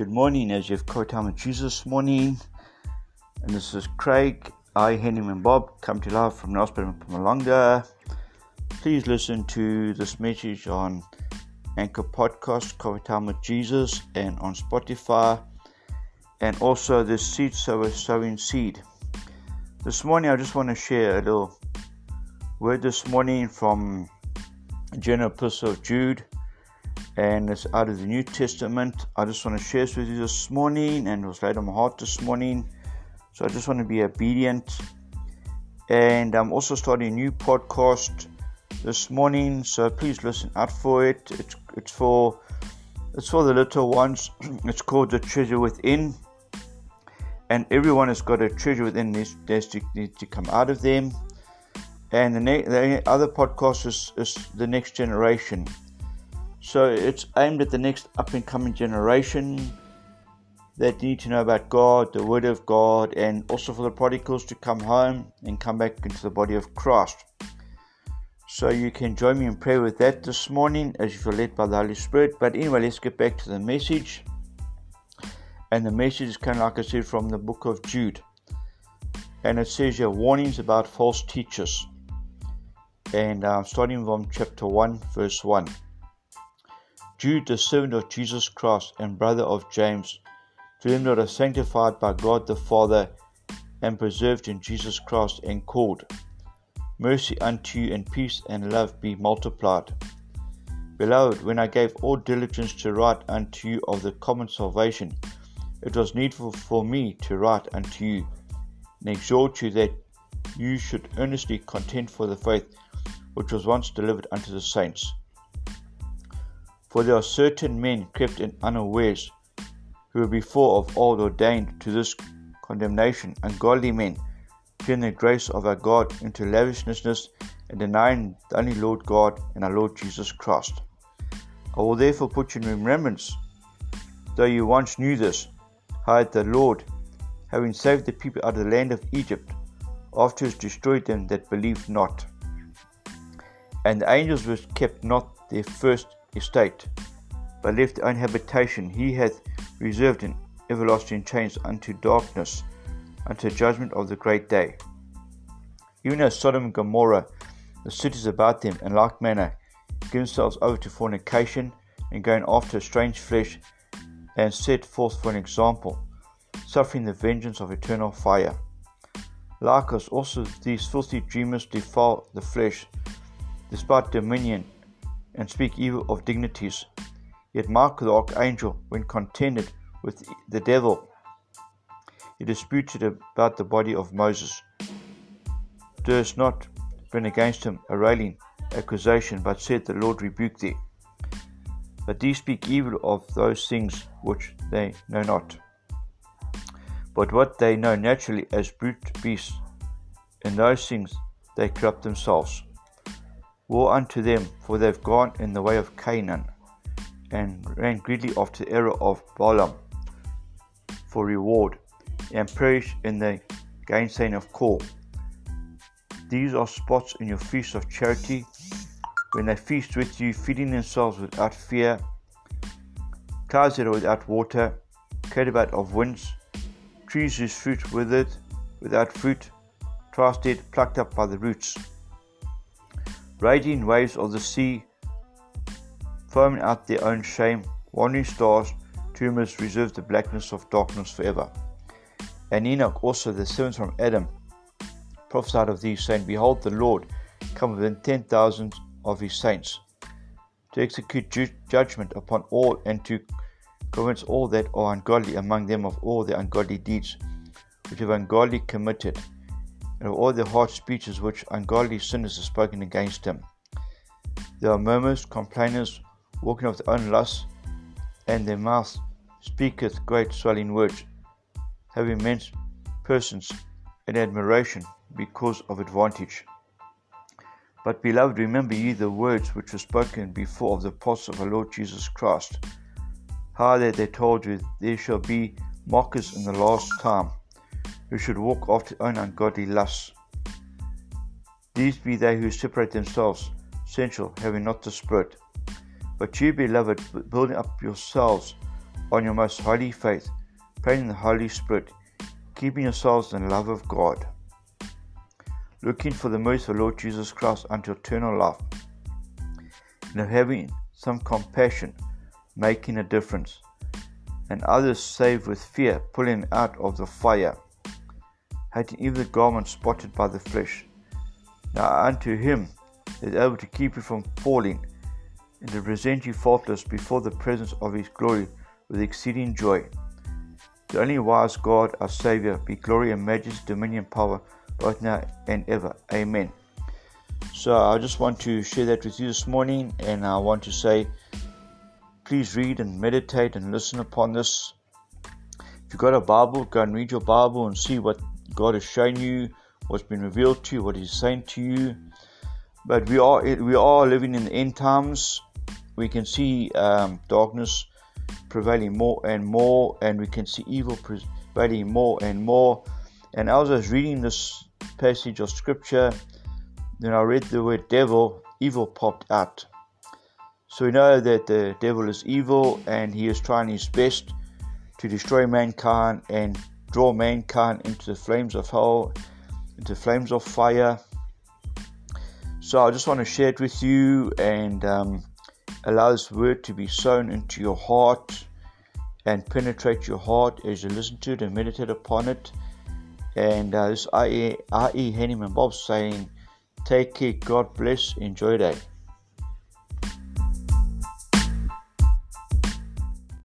Good morning, as you've Jesus this morning. And this is Craig, I, Henry, and Bob, come to live from Nelspruit and Mpumalanga. Please listen to this message on Anchor Podcast, Time with Jesus, and on Spotify, and also the Seed Sower Sowing Seed. This morning, I just want to share a little word this morning from General Epistle of Jude and it's out of the New Testament. I just want to share this with you this morning, and it was laid on my heart this morning. So I just want to be obedient. And I'm also starting a new podcast this morning, so please listen out for it. It's it's for it's for the little ones. It's called the Treasure Within, and everyone has got a treasure within. Needs to, needs to come out of them. And the, ne- the other podcast is, is the next generation so it's aimed at the next up and coming generation that need to know about God, the Word of God, and also for the prodigals to come home and come back into the body of Christ. So you can join me in prayer with that this morning as you feel led by the Holy Spirit. But anyway, let's get back to the message. And the message is kind of like I said from the book of Jude. And it says here warnings about false teachers. And uh, starting from chapter 1, verse 1. Jude, the servant of Jesus Christ and brother of James, to them that are sanctified by God the Father and preserved in Jesus Christ and called. Mercy unto you and peace and love be multiplied. Beloved, when I gave all diligence to write unto you of the common salvation, it was needful for me to write unto you and exhort you that you should earnestly contend for the faith which was once delivered unto the saints. For there are certain men crept in unawares, who were before of old ordained to this condemnation, ungodly men, turning the grace of our God into lavishness and denying the only Lord God and our Lord Jesus Christ. I will therefore put you in remembrance, though you once knew this, how the Lord, having saved the people out of the land of Egypt, afterwards destroyed them that believed not. And the angels which kept not their first estate, but left their own habitation, he hath reserved in everlasting chains unto darkness, unto judgment of the great day. Even as Sodom and Gomorrah, the cities about them, in like manner, give themselves over to fornication, and going after strange flesh, and set forth for an example, suffering the vengeance of eternal fire. Likewise, also these filthy dreamers defile the flesh, despite dominion and speak evil of dignities. Yet Mark the archangel, when contended with the devil, he disputed about the body of Moses, durst not bring against him a railing accusation, but said, The Lord rebuke thee. But these speak evil of those things which they know not. But what they know naturally as brute beasts, in those things they corrupt themselves. Woe unto them, for they have gone in the way of Canaan, and ran greedily after the error of Balaam for reward, and perished in the gainsaying of Core. These are spots in your feast of charity, when they feast with you, feeding themselves without fear, clouds that are without water, about of winds, trees whose fruit withered, without fruit, grass plucked up by the roots raging waves of the sea, foaming out their own shame, wandering stars, tumors reserve the blackness of darkness forever. And Enoch also, the seventh from Adam, prophesied of these, saying, Behold, the Lord come within ten thousands of his saints, to execute ju- judgment upon all and to convince all that are ungodly among them of all their ungodly deeds which have ungodly committed and of all the harsh speeches which ungodly sinners have spoken against him. There are murmurs, complainers, walking of their own lusts, and their mouth speaketh great swelling words, having men's persons in admiration because of advantage. But, beloved, remember ye the words which were spoken before of the apostles of our Lord Jesus Christ, how that they told you there shall be mockers in the last time who should walk after own ungodly lusts. These be they who separate themselves, sensual, having not the Spirit. But you, beloved, building up yourselves on your most holy faith, praying in the Holy Spirit, keeping yourselves in the love of God, looking for the mercy of the Lord Jesus Christ unto eternal life, and having some compassion, making a difference, and others saved with fear, pulling out of the fire, hating even the garment spotted by the flesh. Now unto him that is able to keep you from falling, and to present you faultless before the presence of his glory with exceeding joy. The only wise God, our Saviour, be glory and majesty, dominion, power, both now and ever. Amen. So I just want to share that with you this morning, and I want to say, please read and meditate and listen upon this. If you've got a Bible, go and read your Bible and see what God has shown you, what's been revealed to you, what He's saying to you. But we are we are living in the end times. We can see um, darkness prevailing more and more, and we can see evil prevailing more and more. And as I was reading this passage of scripture, then I read the word devil, evil popped out. So we know that the devil is evil and he is trying his best to destroy mankind and draw mankind into the flames of hell, into flames of fire. So I just want to share it with you and um, Allow this word to be sown into your heart and penetrate your heart as you listen to it and meditate upon it. And uh, this I.E. I.E. Henneman Bob saying, Take care, God bless, enjoy day.